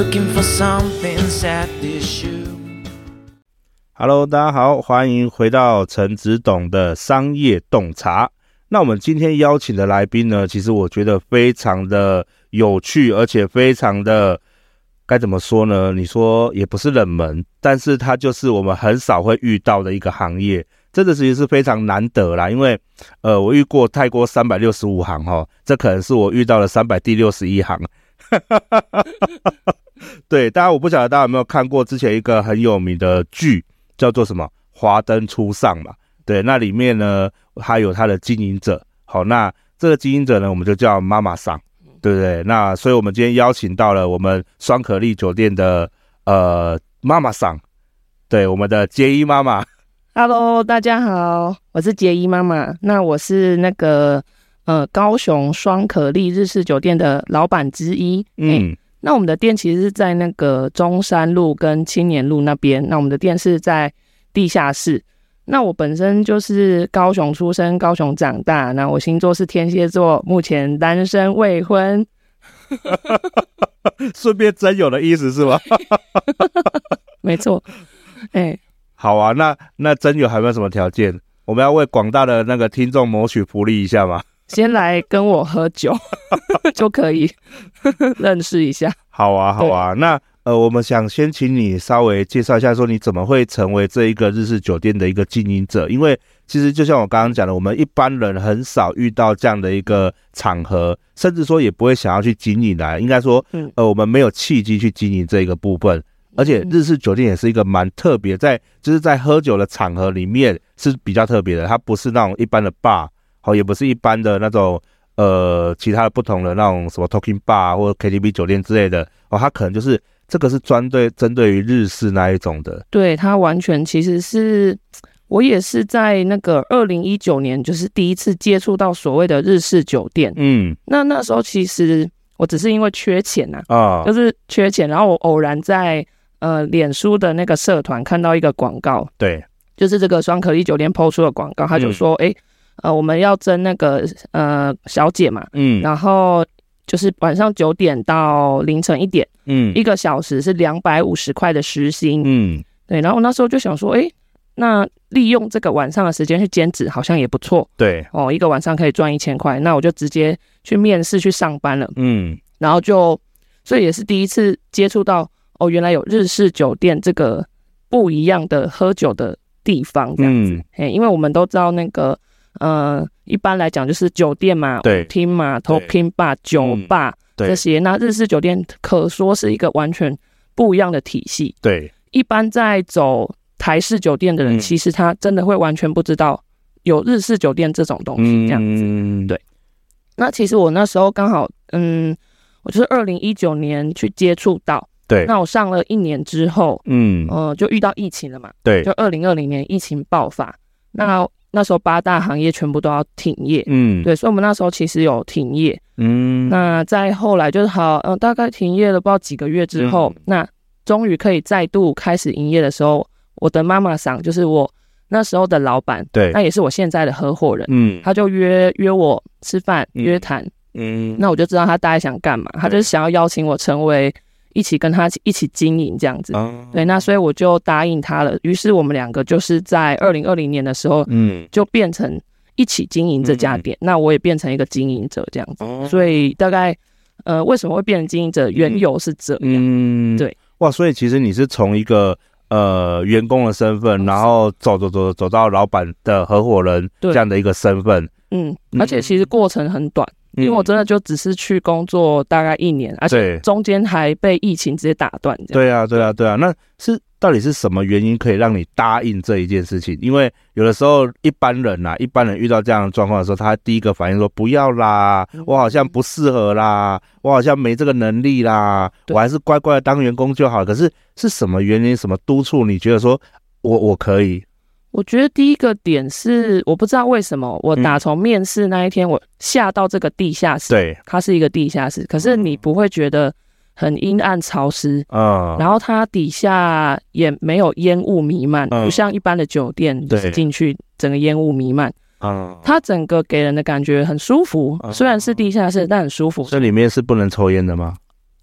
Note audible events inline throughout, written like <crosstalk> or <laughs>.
Looking for something at issue hello 大家好，欢迎回到陈子董的商业洞察。那我们今天邀请的来宾呢，其实我觉得非常的有趣，而且非常的该怎么说呢？你说也不是冷门，但是它就是我们很少会遇到的一个行业，这个其实是非常难得啦。因为呃，我遇过泰国三百六十五行齁，这可能是我遇到的三百第六十一行。<laughs> <laughs> 对，大家我不晓得大家有没有看过之前一个很有名的剧。叫做什么？华灯初上嘛，对，那里面呢还有他的经营者，好，那这个经营者呢，我们就叫妈妈桑，对不对？那所以我们今天邀请到了我们双可丽酒店的呃妈妈桑，对，我们的杰伊妈妈。Hello，大家好，我是杰伊妈妈。那我是那个呃高雄双可丽日式酒店的老板之一，嗯。那我们的店其实是在那个中山路跟青年路那边。那我们的店是在地下室。那我本身就是高雄出生，高雄长大。那我星座是天蝎座，目前单身未婚。<laughs> 顺便真友的意思是吗？<laughs> 没错。哎、欸，好啊。那那真友还有没有什么条件？我们要为广大的那个听众谋取福利一下吗？先来跟我喝酒 <laughs> 就可以 <laughs> 认识一下。好啊，好啊。那呃，我们想先请你稍微介绍一下，说你怎么会成为这一个日式酒店的一个经营者？因为其实就像我刚刚讲的，我们一般人很少遇到这样的一个场合，甚至说也不会想要去经营来。应该说，呃，我们没有契机去经营这一个部分。而且日式酒店也是一个蛮特别，在就是在喝酒的场合里面是比较特别的，它不是那种一般的 bar。好，也不是一般的那种，呃，其他的不同的那种什么 talking bar 或者 KTV 酒店之类的哦，它可能就是这个是专对针对于日式那一种的。对，它完全其实是我也是在那个二零一九年，就是第一次接触到所谓的日式酒店。嗯，那那时候其实我只是因为缺钱呐，啊，就是缺钱，然后我偶然在呃脸书的那个社团看到一个广告，对，就是这个双可丽酒店 PO 出的广告，他就说，哎、嗯。呃，我们要争那个呃小姐嘛，嗯，然后就是晚上九点到凌晨一点，嗯，一个小时是两百五十块的时薪，嗯，对，然后那时候就想说，哎，那利用这个晚上的时间去兼职，好像也不错，对，哦，一个晚上可以赚一千块，那我就直接去面试去上班了，嗯，然后就，所以也是第一次接触到，哦，原来有日式酒店这个不一样的喝酒的地方这样子，嗯，嘿，因为我们都知道那个。呃，一般来讲就是酒店嘛，对，厅嘛，talking bar 酒吧这些。那日式酒店可说是一个完全不一样的体系。对，一般在走台式酒店的人，其实他真的会完全不知道有日式酒店这种东西，这样子。嗯，对。那其实我那时候刚好，嗯，我就是二零一九年去接触到，对。那我上了一年之后，嗯，呃，就遇到疫情了嘛，对，就二零二零年疫情爆发，那。那时候八大行业全部都要停业，嗯，对，所以我们那时候其实有停业，嗯，那再后来就是好，嗯、呃，大概停业了不知道几个月之后，嗯、那终于可以再度开始营业的时候，我的妈妈桑就是我那时候的老板，对，那也是我现在的合伙人，嗯，他就约约我吃饭约谈，嗯，那我就知道他大概想干嘛，他就是想要邀请我成为。一起跟他一起经营这样子，对，那所以我就答应他了。于是我们两个就是在二零二零年的时候，嗯，就变成一起经营这家店。那我也变成一个经营者这样子。所以大概，呃，为什么会变成经营者？缘由是这样，嗯，对。哇，所以其实你是从一个呃员工的身份，然后走走走走到老板的合伙人这样的一个身份。嗯，而且其实过程很短。因为我真的就只是去工作大概一年，而且中间还被疫情直接打断。对啊，对啊，对啊，那是到底是什么原因可以让你答应这一件事情？因为有的时候一般人呐，一般人遇到这样的状况的时候，他第一个反应说不要啦，我好像不适合啦，我好像没这个能力啦，我还是乖乖的当员工就好。可是是什么原因？什么督促你觉得说我我可以？我觉得第一个点是，我不知道为什么，我打从面试那一天，我下到这个地下室，对，它是一个地下室，可是你不会觉得很阴暗潮湿啊，然后它底下也没有烟雾弥漫，不像一般的酒店，对，进去整个烟雾弥漫啊，它整个给人的感觉很舒服，虽然是地下室，但很舒服。这里面是不能抽烟的吗？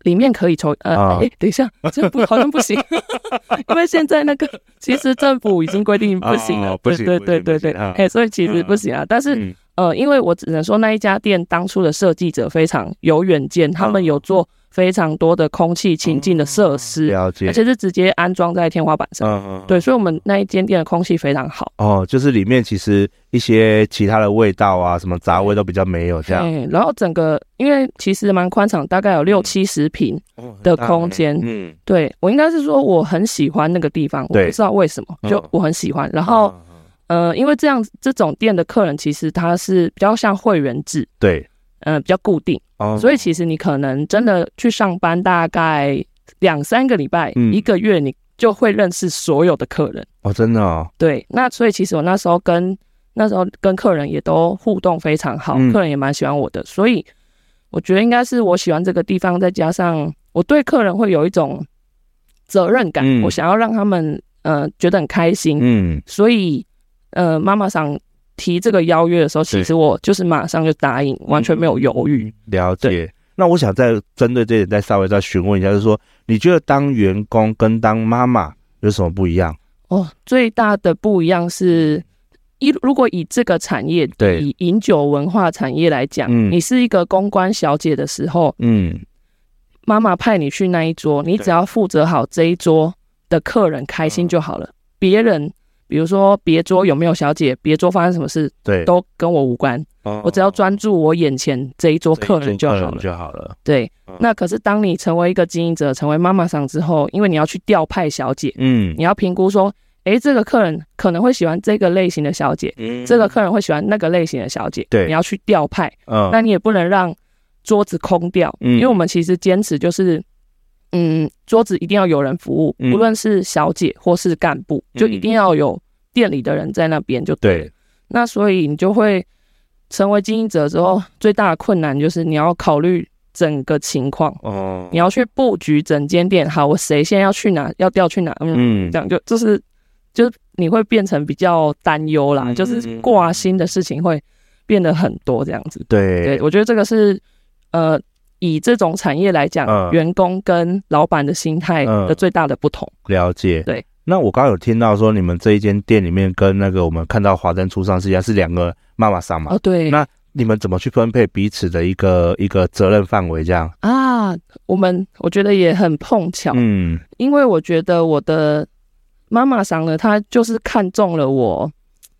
里面可以抽，呃，哎、等一下，这不好像不行，<laughs> 因为现在那个其实政府已经规定不行了，对对对对对，哎，所以其实不行啊。但是，嗯、呃，因为我只能说那一家店当初的设计者非常有远见，他们有做。非常多的空气清净的设施，了解，而且是直接安装在天花板上。嗯，对，所以，我们那一间店的空气非常好。哦，就是里面其实一些其他的味道啊，什么杂味都比较没有这样。对，然后整个因为其实蛮宽敞，大概有六七十平的空间。嗯，对，我应该是说我很喜欢那个地方，我不知道为什么，就我很喜欢。然后，呃，因为这样这种店的客人其实他是比较像会员制。对。嗯，比较固定，oh. 所以其实你可能真的去上班，大概两三个礼拜、嗯、一个月，你就会认识所有的客人哦，oh, 真的哦。对，那所以其实我那时候跟那时候跟客人也都互动非常好，嗯、客人也蛮喜欢我的，所以我觉得应该是我喜欢这个地方，再加上我对客人会有一种责任感，嗯、我想要让他们呃觉得很开心，嗯，所以呃妈妈桑。提这个邀约的时候，其实我就是马上就答应，完全没有犹豫。了解。那我想再针对这点再稍微再询问一下，就是说，你觉得当员工跟当妈妈有什么不一样？哦，最大的不一样是，一如果以这个产业，对，以饮酒文化产业来讲，嗯，你是一个公关小姐的时候，嗯，妈妈派你去那一桌，你只要负责好这一桌的客人开心就好了，别人。比如说别桌有没有小姐，别桌发生什么事，对，都跟我无关。哦、我只要专注我眼前这一桌客人就好了，就好了。对，嗯、那可是当你成为一个经营者，成为妈妈桑之后，因为你要去调派小姐，嗯，你要评估说，哎、欸，这个客人可能会喜欢这个类型的小姐，嗯，这个客人会喜欢那个类型的小姐，对，你要去调派，嗯，那你也不能让桌子空掉，嗯，因为我们其实坚持就是。嗯，桌子一定要有人服务，无论是小姐或是干部，嗯、就一定要有店里的人在那边就对。对，那所以你就会成为经营者之后，最大的困难就是你要考虑整个情况哦，你要去布局整间店。好，我谁现在要去哪，要调去哪？嗯，这样就就是就是你会变成比较担忧啦，嗯、就是挂心的事情会变得很多这样子。对，对我觉得这个是呃。以这种产业来讲，嗯、员工跟老板的心态的最大的不同。嗯、了解。对。那我刚刚有听到说，你们这一间店里面跟那个我们看到华灯初上是一样，是两个妈妈桑嘛？哦，对。那你们怎么去分配彼此的一个一个责任范围？这样啊？我们我觉得也很碰巧，嗯，因为我觉得我的妈妈桑呢，她就是看中了我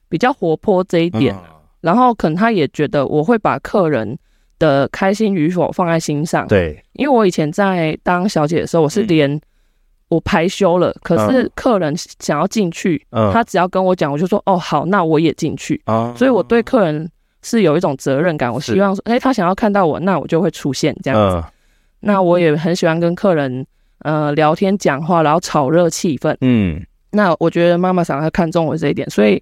比较活泼这一点，嗯、然后可能她也觉得我会把客人。的开心与否放在心上，对，因为我以前在当小姐的时候，我是连我排休了，可是客人想要进去，他只要跟我讲，我就说哦好，那我也进去。啊，所以我对客人是有一种责任感，我希望说，哎，他想要看到我，那我就会出现这样子。那我也很喜欢跟客人呃聊天讲话，然后炒热气氛，嗯，那我觉得妈妈想要看中我这一点，所以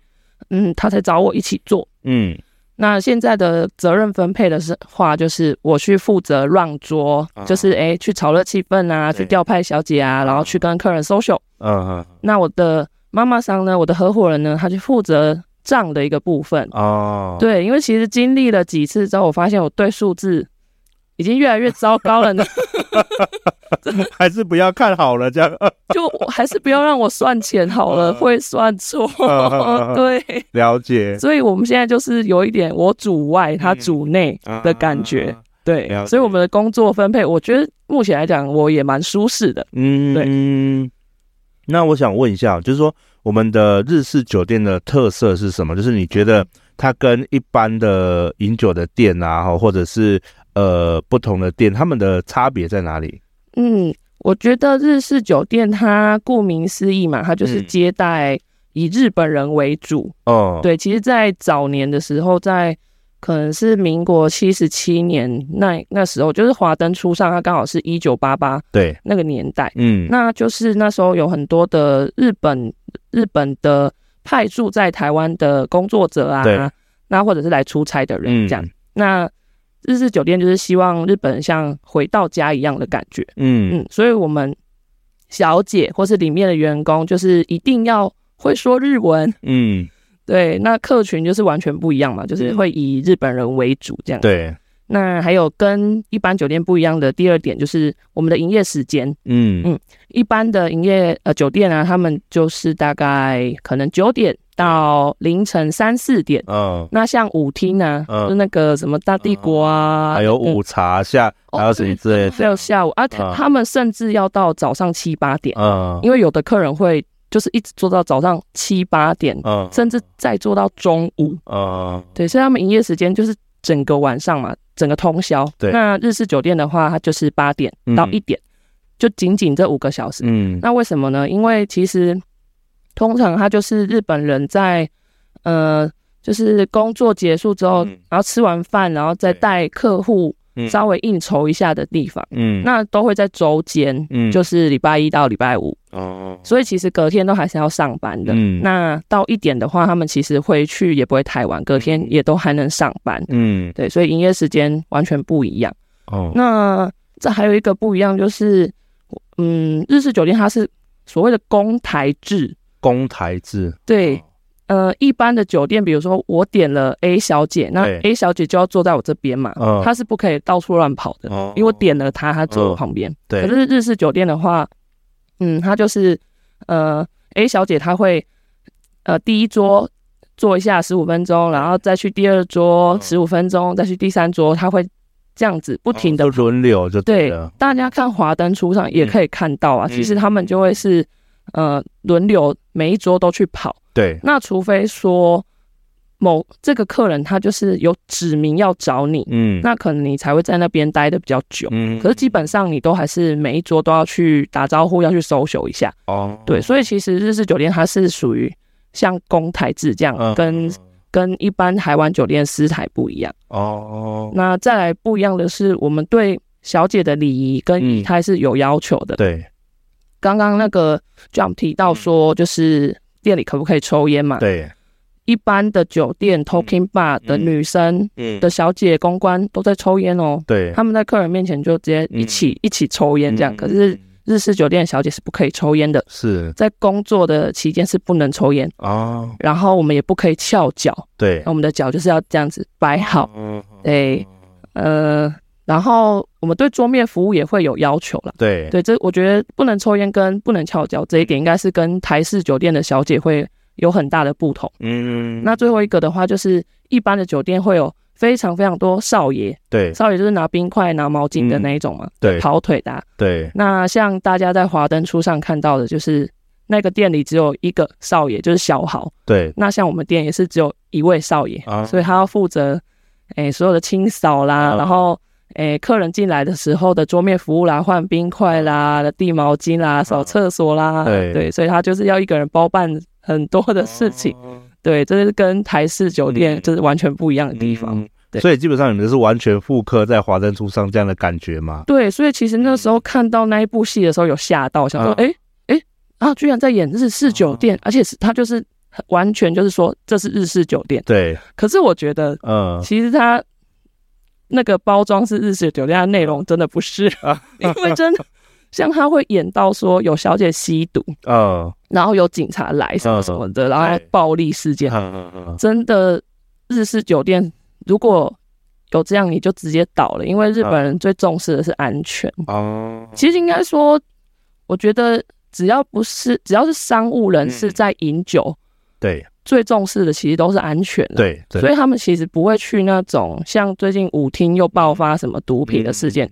嗯，他才找我一起做，嗯。那现在的责任分配的是话，就是我去负责让桌，就是哎、欸、去炒热气氛啊，去调派小姐啊，然后去跟客人 social。嗯，那我的妈妈桑呢，我的合伙人呢，他就负责账的一个部分。哦，对，因为其实经历了几次之后，我发现我对数字。已经越来越糟糕了呢，<laughs> 还是不要看好了，这样 <laughs> 就还是不要让我算钱好了，会算错。<laughs> 对，了解。所以我们现在就是有一点我主外，他主内的感觉。对，所以我们的工作分配，我觉得目前来讲，我也蛮舒适的。嗯，对。那我想问一下，就是说我们的日式酒店的特色是什么？就是你觉得它跟一般的饮酒的店啊，或者是呃不同的店，他们的差别在哪里？嗯，我觉得日式酒店它顾名思义嘛，它就是接待以日本人为主。哦、嗯，对，其实，在早年的时候，在可能是民国七十七年那那时候，就是华灯初上，它刚好是一九八八对。那个年代，嗯，那就是那时候有很多的日本日本的派驻在台湾的工作者啊，那或者是来出差的人这样，嗯、那日式酒店就是希望日本人像回到家一样的感觉，嗯嗯，所以我们小姐或是里面的员工就是一定要会说日文，嗯。对，那客群就是完全不一样嘛，就是会以日本人为主这样。对，那还有跟一般酒店不一样的第二点就是我们的营业时间。嗯嗯，一般的营业呃酒店啊，他们就是大概可能九点到凌晨三四点。嗯，那像舞厅呢，就那个什么大帝国啊，还有午茶下，还有什么之类的，还有下午啊，他们甚至要到早上七八点。嗯，因为有的客人会。就是一直做到早上七八点，嗯，甚至再做到中午，嗯，对，所以他们营业时间就是整个晚上嘛，整个通宵。对，那日式酒店的话，它就是八点到一点，嗯、就仅仅这五个小时。嗯，那为什么呢？因为其实通常他就是日本人在，呃，就是工作结束之后，嗯、然后吃完饭，然后再带客户。稍微应酬一下的地方，嗯，那都会在周间，嗯，就是礼拜一到礼拜五，哦，所以其实隔天都还是要上班的，嗯，那到一点的话，他们其实回去也不会太晚，隔天也都还能上班，嗯，对，所以营业时间完全不一样，哦，那这还有一个不一样就是，嗯，日式酒店它是所谓的公台制，公台制，对。呃，一般的酒店，比如说我点了 A 小姐，那 A 小姐就要坐在我这边嘛，她是不可以到处乱跑的，哦、因为我点了她，她坐我旁边。对、哦。可是日式酒店的话，嗯，她就是呃 A 小姐，她会呃第一桌坐一下十五分钟，然后再去第二桌十五分钟，再去第三桌，她会这样子不停的轮、哦、流就对大家看华灯初上也可以看到啊，嗯、其实他们就会是呃轮流每一桌都去跑。对，那除非说某这个客人他就是有指名要找你，嗯，那可能你才会在那边待的比较久，嗯，可是基本上你都还是每一桌都要去打招呼，要去 social 一下，哦，对，所以其实日式酒店它是属于像公台制这样，嗯、跟跟一般台湾酒店私台不一样，哦，那再来不一样的是，我们对小姐的礼仪跟仪态是有要求的，嗯、对，刚刚那个 Jump 提到说就是。店里可不可以抽烟嘛？对，一般的酒店 Talking Bar 的女生的小姐公关都在抽烟哦。对，他们在客人面前就直接一起一起抽烟这样。可是日式酒店小姐是不可以抽烟的，是在工作的期间是不能抽烟哦。然后我们也不可以翘脚，对，我们的脚就是要这样子摆好。对，呃。然后我们对桌面服务也会有要求了。对对，这我觉得不能抽烟跟不能翘脚这一点，应该是跟台式酒店的小姐会有很大的不同。嗯，那最后一个的话，就是一般的酒店会有非常非常多少爷。对，少爷就是拿冰块、拿毛巾的那一种嘛。对，跑腿的。对。那像大家在华灯初上看到的，就是那个店里只有一个少爷，就是小豪。对。那像我们店也是只有一位少爷，所以他要负责诶所有的清扫啦，然后。诶、欸，客人进来的时候的桌面服务啦，换冰块啦，递毛巾啦，扫厕所啦，对对，所以他就是要一个人包办很多的事情，<laughs> 对，这是跟台式酒店就是完全不一样的地方。对，所以基本上你们是完全复刻在华灯初上这样的感觉吗？对，所以其实那时候看到那一部戏的时候有吓到，想说，哎哎啊，居然在演日式酒店，而且是他就是完全就是说这是日式酒店。对，可是我觉得，嗯，其实他。那个包装是日式酒店，内容真的不是，<laughs> 因为真的像他会演到说有小姐吸毒，嗯，然后有警察来什么什么的，然后暴力事件，真的日式酒店如果有这样，你就直接倒了，因为日本人最重视的是安全。哦，其实应该说，我觉得只要不是只要是商务人士在饮酒，对。最重视的其实都是安全，对，对，所以他们其实不会去那种像最近舞厅又爆发什么毒品的事件，嗯、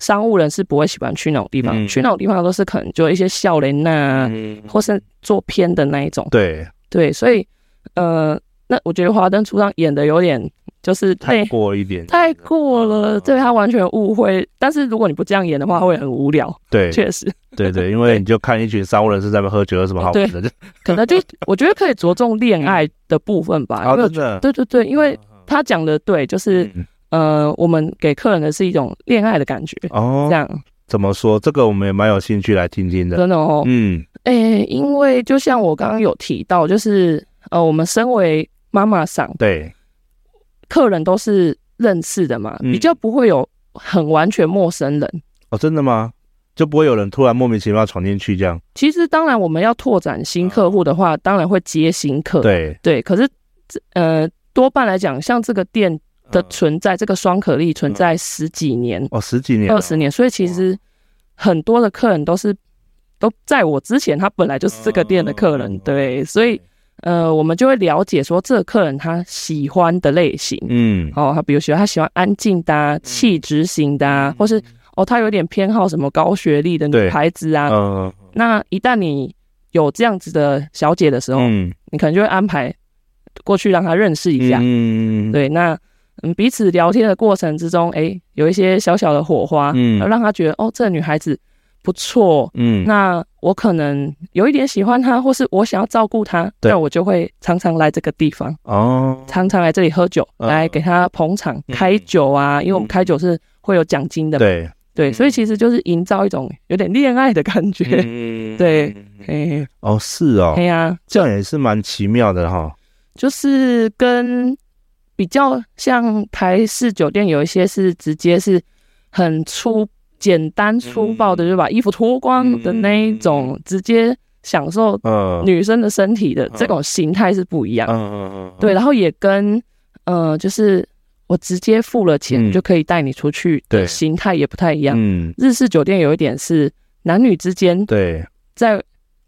商务人士不会喜欢去那种地方，嗯、去那种地方都是可能就一些笑脸呐，嗯、或是做偏的那一种，对。对，所以呃，那我觉得华灯初上演的有点就是太过一点，太过了，对他完全误会。但是如果你不这样演的话，会很无聊。对，<laughs> 确实，对对，<laughs> 因为你就看一群商务人士在那边喝酒，有什么好玩的？对，可能就我觉得可以着重恋爱的部分吧。<laughs> 真的，对对对，因为他讲的对，就是呃，我们给客人的是一种恋爱的感觉哦。这样怎么说？这个我们也蛮有兴趣来听听的。真的哦，嗯，哎，因为就像我刚刚有提到，就是呃，我们身为妈妈桑，对，客人都是认识的嘛，比较不会有很完全陌生人哦。真的吗？就不会有人突然莫名其妙闯进去这样？其实当然，我们要拓展新客户的话，当然会接新客。对对，可是呃，多半来讲，像这个店的存在，这个双可力存在十几年哦，十几年、二十年，所以其实很多的客人都是都在我之前，他本来就是这个店的客人。对，所以。呃，我们就会了解说，这个客人他喜欢的类型，嗯，哦，他比如喜欢他喜欢安静的、啊气质型的，啊，或是哦，他有点偏好什么高学历的女孩子啊。嗯，那一旦你有这样子的小姐的时候，嗯，你可能就会安排过去让他认识一下，嗯，对，那嗯彼此聊天的过程之中，哎，有一些小小的火花，嗯，让他觉得哦，这个女孩子。不错，嗯，那我可能有一点喜欢他，或是我想要照顾他，那我就会常常来这个地方哦，常常来这里喝酒，嗯、来给他捧场、嗯、开酒啊，因为我们开酒是会有奖金的嘛，对。对，所以其实就是营造一种有点恋爱的感觉，嗯、对，嘿。哦，是哦，对呀，这样也是蛮奇妙的哈，就是跟比较像台式酒店有一些是直接是很粗。简单粗暴的就把衣服脱光的那一种，直接享受女生的身体的这种形态是不一样。嗯，对，然后也跟呃，就是我直接付了钱就可以带你出去的形态也不太一样。嗯，日式酒店有一点是男女之间对，在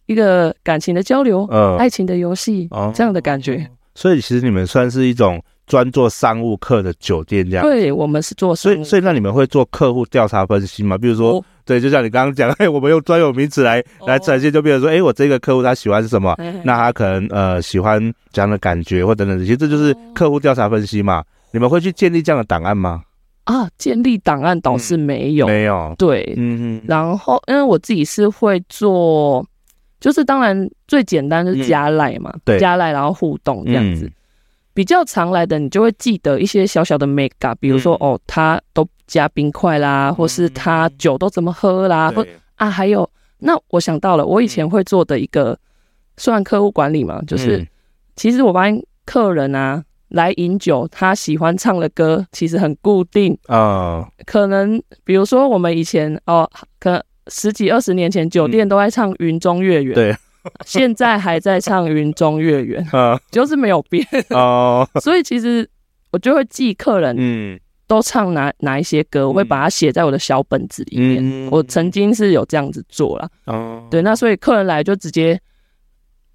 一个感情的交流，呃，爱情的游戏这样的感觉。所以其实你们算是一种。专做商务客的酒店这样，对，我们是做商务，所以所以那你们会做客户调查分析吗？比如说，哦、对，就像你刚刚讲，<laughs> 哎，我们用专有名词来、哦、来展现，就比如说，哎，我这个客户他喜欢什么，嘿嘿那他可能呃喜欢这样的感觉或等等，其实这就是客户调查分析嘛。哦、你们会去建立这样的档案吗？啊，建立档案倒是没有，嗯、没有，对，嗯嗯，然后因为我自己是会做，就是当然最简单就是加赖嘛，嗯、对，加赖然后互动这样子。嗯比较常来的，你就会记得一些小小的 mega，比如说、嗯、哦，他都加冰块啦，嗯、或是他酒都怎么喝啦，对。或啊，还有那我想到了，我以前会做的一个算客户管理嘛，就是、嗯、其实我发现客人啊来饮酒，他喜欢唱的歌其实很固定。啊，哦、可能比如说我们以前哦，可能十几二十年前酒店都在唱云中月圆，对。<laughs> 现在还在唱《云中月圆》，就是没有变哦。<laughs> 所以其实我就会记客人，嗯，都唱哪哪一些歌，我会把它写在我的小本子里面。我曾经是有这样子做了，哦，对，那所以客人来就直接，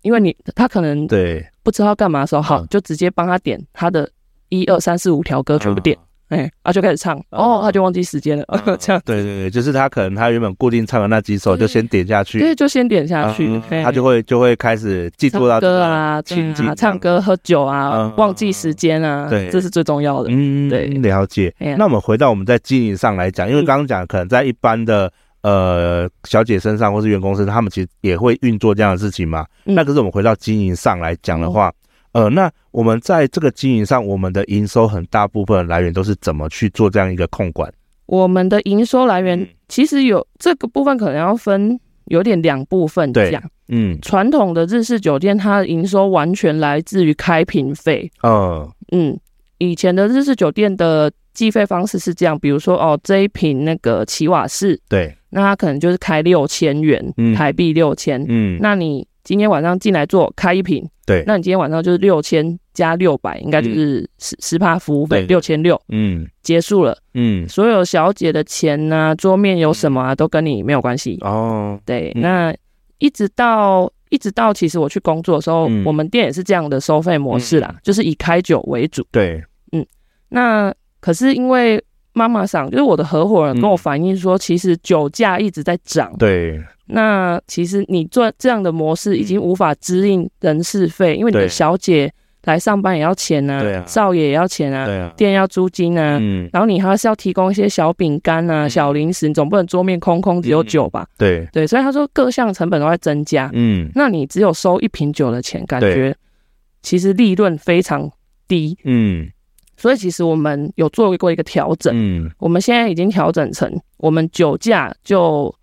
因为你他可能对。不知道干嘛的时候，好，就直接帮他点他的一二三四五条歌全部点。哎，啊，就开始唱，哦，他就忘记时间了，<laughs> 这样。对对对，就是他可能他原本固定唱的那几首，就先点下去。对，就先点下去，他就会就会开始记住到歌啊，情景，唱歌、喝酒啊，忘记时间啊，对，这是最重要的。嗯，对，了解。那我们回到我们在经营上来讲，因为刚刚讲可能在一般的呃小姐身上或是员工身上，他们其实也会运作这样的事情嘛。那可是我们回到经营上来讲的话。呃，那我们在这个经营上，我们的营收很大部分来源都是怎么去做这样一个控管？我们的营收来源其实有这个部分可能要分有点两部分讲。嗯，传统的日式酒店，它的营收完全来自于开瓶费。嗯嗯，以前的日式酒店的计费方式是这样，比如说哦，这一瓶那个奇瓦士，对，那它可能就是开六千元，嗯、台币六千。嗯，那你。今天晚上进来做开一瓶，对，那你今天晚上就是六千加六百，应该就是十十趴服务费六千六，嗯，结束了，嗯，所有小姐的钱啊，桌面有什么啊，都跟你没有关系。哦。对，那一直到一直到其实我去工作的时候，我们店也是这样的收费模式啦，就是以开酒为主。对，嗯，那可是因为妈妈桑就是我的合伙人跟我反映说，其实酒价一直在涨。对。那其实你做这样的模式已经无法支应人事费，因为你的小姐来上班也要钱呐，少爷也要钱啊，店要租金啊，嗯，然后你还是要提供一些小饼干啊、小零食，你总不能桌面空空只有酒吧？对。对，所以他说各项成本都在增加，嗯，那你只有收一瓶酒的钱，感觉其实利润非常低，嗯，所以其实我们有做过一个调整，嗯，我们现在已经调整成我们酒价就。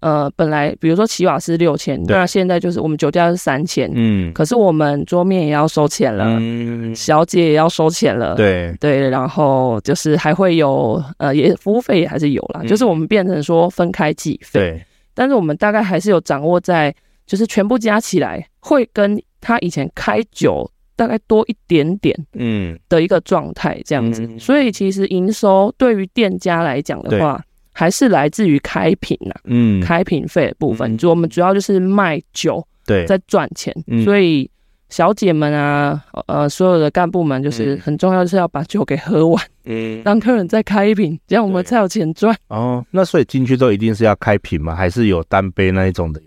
呃，本来比如说起瓦是六千，那现在就是我们酒价是三千，嗯，可是我们桌面也要收钱了，嗯，小姐也要收钱了，对。对，然后就是还会有呃，也服务费也还是有啦，嗯、就是我们变成说分开计费，对，但是我们大概还是有掌握在，就是全部加起来会跟他以前开酒大概多一点点，嗯，的一个状态这样子，嗯、所以其实营收对于店家来讲的话。还是来自于开瓶呐，嗯，开瓶费的部分，就我们主要就是卖酒，对，在赚钱，所以小姐们啊，呃，所有的干部们就是很重要，就是要把酒给喝完，嗯，让客人再开一瓶，这样我们才有钱赚。哦，那所以进去都一定是要开瓶吗？还是有单杯那一种的？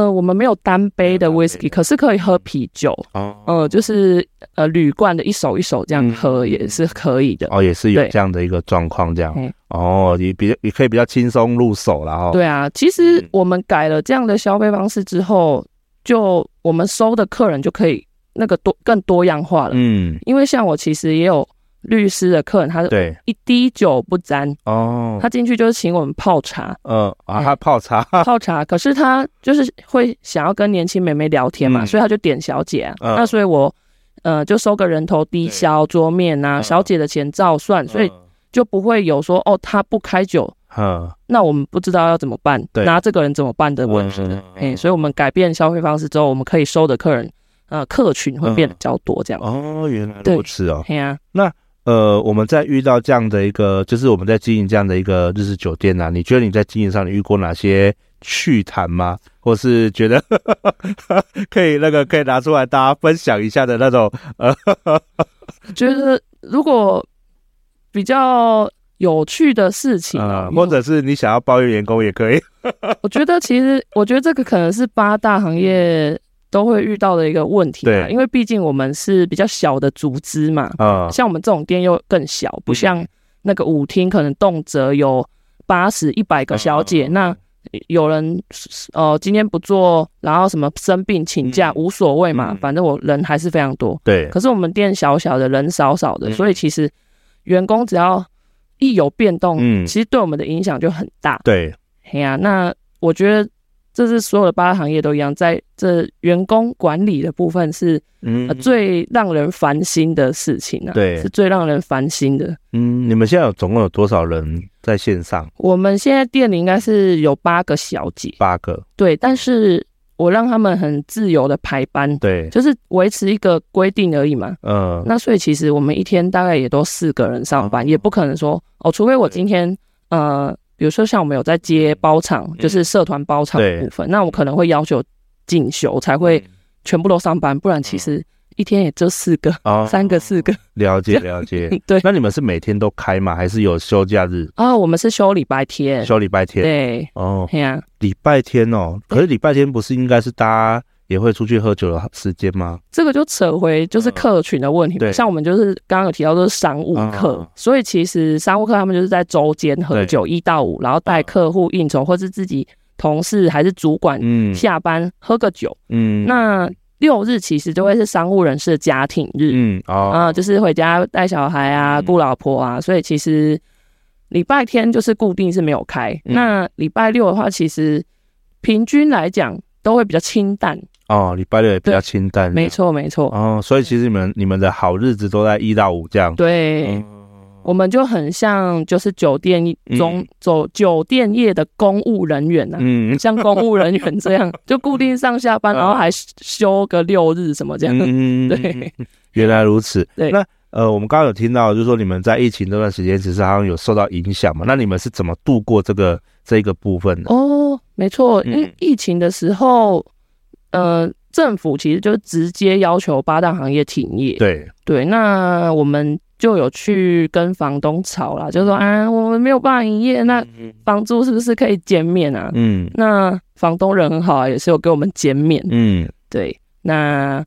呃，我们没有单杯的 whisky，可是可以喝啤酒哦。呃，就是呃铝罐的一手一手这样喝也是可以的哦，也是有这样的一个状况这样哦，也比较也可以比较轻松入手了哈。对啊，其实我们改了这样的消费方式之后，就我们收的客人就可以那个多更多样化了。嗯，因为像我其实也有。律师的客人，他是一滴酒不沾。哦，他进去就是请我们泡茶，嗯啊，他泡茶。<laughs> 泡茶，可是他就是会想要跟年轻美眉聊天嘛，所以他就点小姐啊，那所以我呃就收个人头低消桌面啊，小姐的钱照算，所以就不会有说哦他不开酒，嗯，那我们不知道要怎么办，拿这个人怎么办的问题，哎，所以我们改变消费方式之后，我们可以收的客人呃客群会变得比较多，这样。哦，原来如此哦，对啊，那。呃，我们在遇到这样的一个，就是我们在经营这样的一个日式酒店啊，你觉得你在经营上你遇过哪些趣谈吗？或是觉得 <laughs> 可以那个可以拿出来大家分享一下的那种？呃，<laughs> 觉得如果比较有趣的事情啊，呃，或者是你想要抱怨员工也可以。<laughs> 我觉得其实，我觉得这个可能是八大行业。都会遇到的一个问题啊，因为毕竟我们是比较小的组织嘛，啊，像我们这种店又更小，不像那个舞厅可能动辄有八十、一百个小姐，那有人呃今天不做，然后什么生病请假无所谓嘛，反正我人还是非常多。对，可是我们店小小的，人少少的，所以其实员工只要一有变动，嗯，其实对我们的影响就很大。对，哎呀，那我觉得。这是所有的八大行业都一样，在这员工管理的部分是嗯、呃、最让人烦心的事情啊，对，是最让人烦心的。嗯，你们现在有总共有多少人在线上？我们现在店里应该是有八个小姐，八个。对，但是我让他们很自由的排班，对，就是维持一个规定而已嘛。嗯，那所以其实我们一天大概也都四个人上班，嗯、也不可能说哦，除非我今天对呃。比如说，像我们有在接包场，就是社团包场的部分，那我可能会要求进修才会全部都上班，不然其实一天也就四个，三个四个。了解 <laughs> 了解，对。那你们是每天都开吗？还是有休假日？啊，我们是休礼拜天，休礼拜天。对，哦，对啊，礼拜天哦。可是礼拜天不是应该是大家也会出去喝酒的时间吗？这个就扯回就是客群的问题。对，像我们就是刚刚有提到都是商务客，所以其实商务客他们就是在周间喝酒一到五，然后带客户应酬，或是自己同事还是主管下班喝个酒。嗯，那六日其实就会是商务人士的家庭日。嗯，啊，就是回家带小孩啊，顾老婆啊，所以其实礼拜天就是固定是没有开。那礼拜六的话，其实平均来讲都会比较清淡。哦，礼拜六也比较清淡，没错没错。哦，所以其实你们你们的好日子都在一到五这样。对，嗯、我们就很像就是酒店中走酒店业的公务人员呐、啊，嗯，像公务人员这样，<laughs> 就固定上下班，然后还休个六日什么这样。嗯，对，原来如此。<laughs> 对，那呃，我们刚刚有听到，就是说你们在疫情这段时间，其实好像有受到影响嘛？那你们是怎么度过这个这个部分的？哦，没错，因为疫情的时候。呃，政府其实就直接要求八大行业停业。对对，那我们就有去跟房东吵啦，就说啊，我们没有办法营业，那房租是不是可以减免啊？嗯，那房东人很好啊，也是有给我们减免。嗯，对，那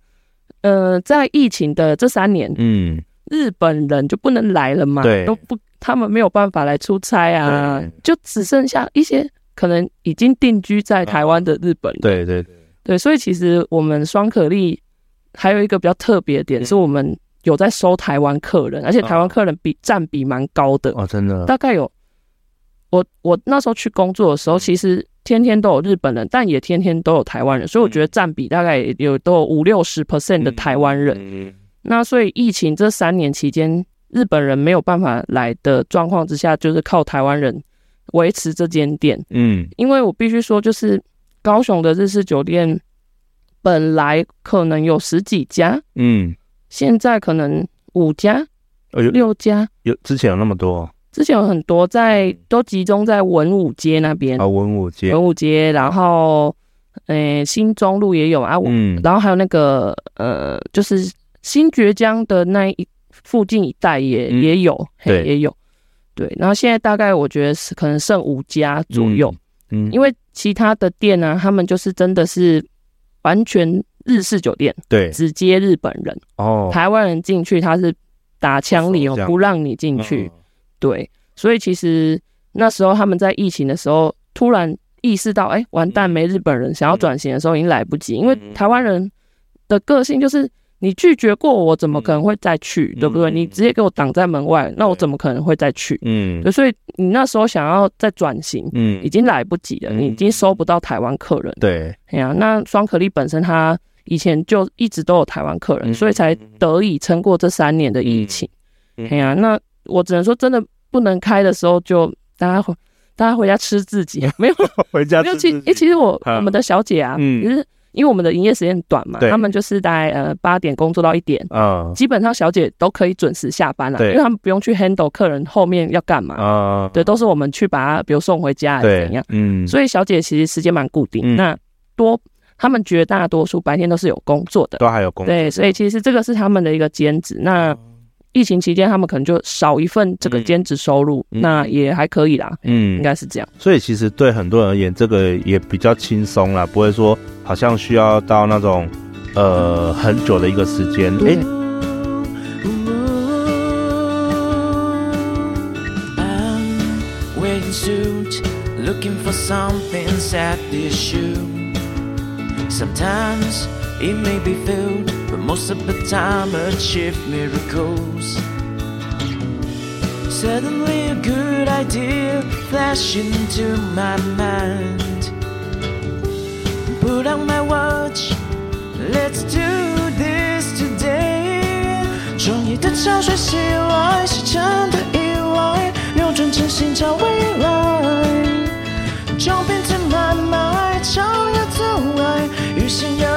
呃，在疫情的这三年，嗯，日本人就不能来了嘛，对，都不，他们没有办法来出差啊，就只剩下一些可能已经定居在台湾的日本人，对对对对，所以其实我们双可力还有一个比较特别的点，是我们有在收台湾客人，而且台湾客人比占比蛮高的哦，真的，大概有。我我那时候去工作的时候，其实天天都有日本人，但也天天都有台湾人，所以我觉得占比大概有都有五六十 percent 的台湾人。那所以疫情这三年期间，日本人没有办法来的状况之下，就是靠台湾人维持这间店。嗯，因为我必须说，就是高雄的日式酒店本来可能有十几家，嗯，现在可能五家、六家，有之前有那么多。之前有很多在都集中在文武街那边。啊，文武街，文武街，然后，诶、欸，新中路也有啊，嗯，然后还有那个呃，就是新崛江的那一附近一带也、嗯、也有，对，也有，对，然后现在大概我觉得是可能剩五家左右，嗯，嗯，因为其他的店呢、啊，他们就是真的是完全日式酒店，对，只接日本人。哦，台湾人进去他是打枪你哦，不让你进去。嗯。对，所以其实那时候他们在疫情的时候突然意识到，哎，完蛋，没日本人，想要转型的时候已经来不及，因为台湾人的个性就是你拒绝过我，怎么可能会再去，对不对？你直接给我挡在门外，那我怎么可能会再去？嗯，所以你那时候想要再转型，嗯，已经来不及了，你已经收不到台湾客人。对，哎呀，那双可力本身他以前就一直都有台湾客人，所以才得以撑过这三年的疫情。哎呀，那我只能说真的。不能开的时候，就大家回大家回家吃自己，没有 <laughs> 回家吃自己。没有其诶，其实我我们的小姐啊，嗯，就是因为我们的营业时间短嘛，他们就是大概呃八点工作到一点，嗯，基本上小姐都可以准时下班了，因为他们不用去 handle 客人后面要干嘛，啊，对，都是我们去把他比如送回家还是怎样，嗯，所以小姐其实时间蛮固定，那多他们绝大多数白天都是有工作的，都还有工作，对，所以其实这个是他们的一个兼职，那。疫情期间，他们可能就少一份这个兼职收入，嗯、那也还可以啦。嗯，应该是这样。所以其实对很多人而言，这个也比较轻松啦，不会说好像需要到那种呃很久的一个时间。哎、欸。It may be filled, but most of the time achieve miracles. Suddenly a good idea flashed into my mind. Put on my watch, let's do this today. 终于的潮水袭来，西沉的意外，扭转成心潮。 信仰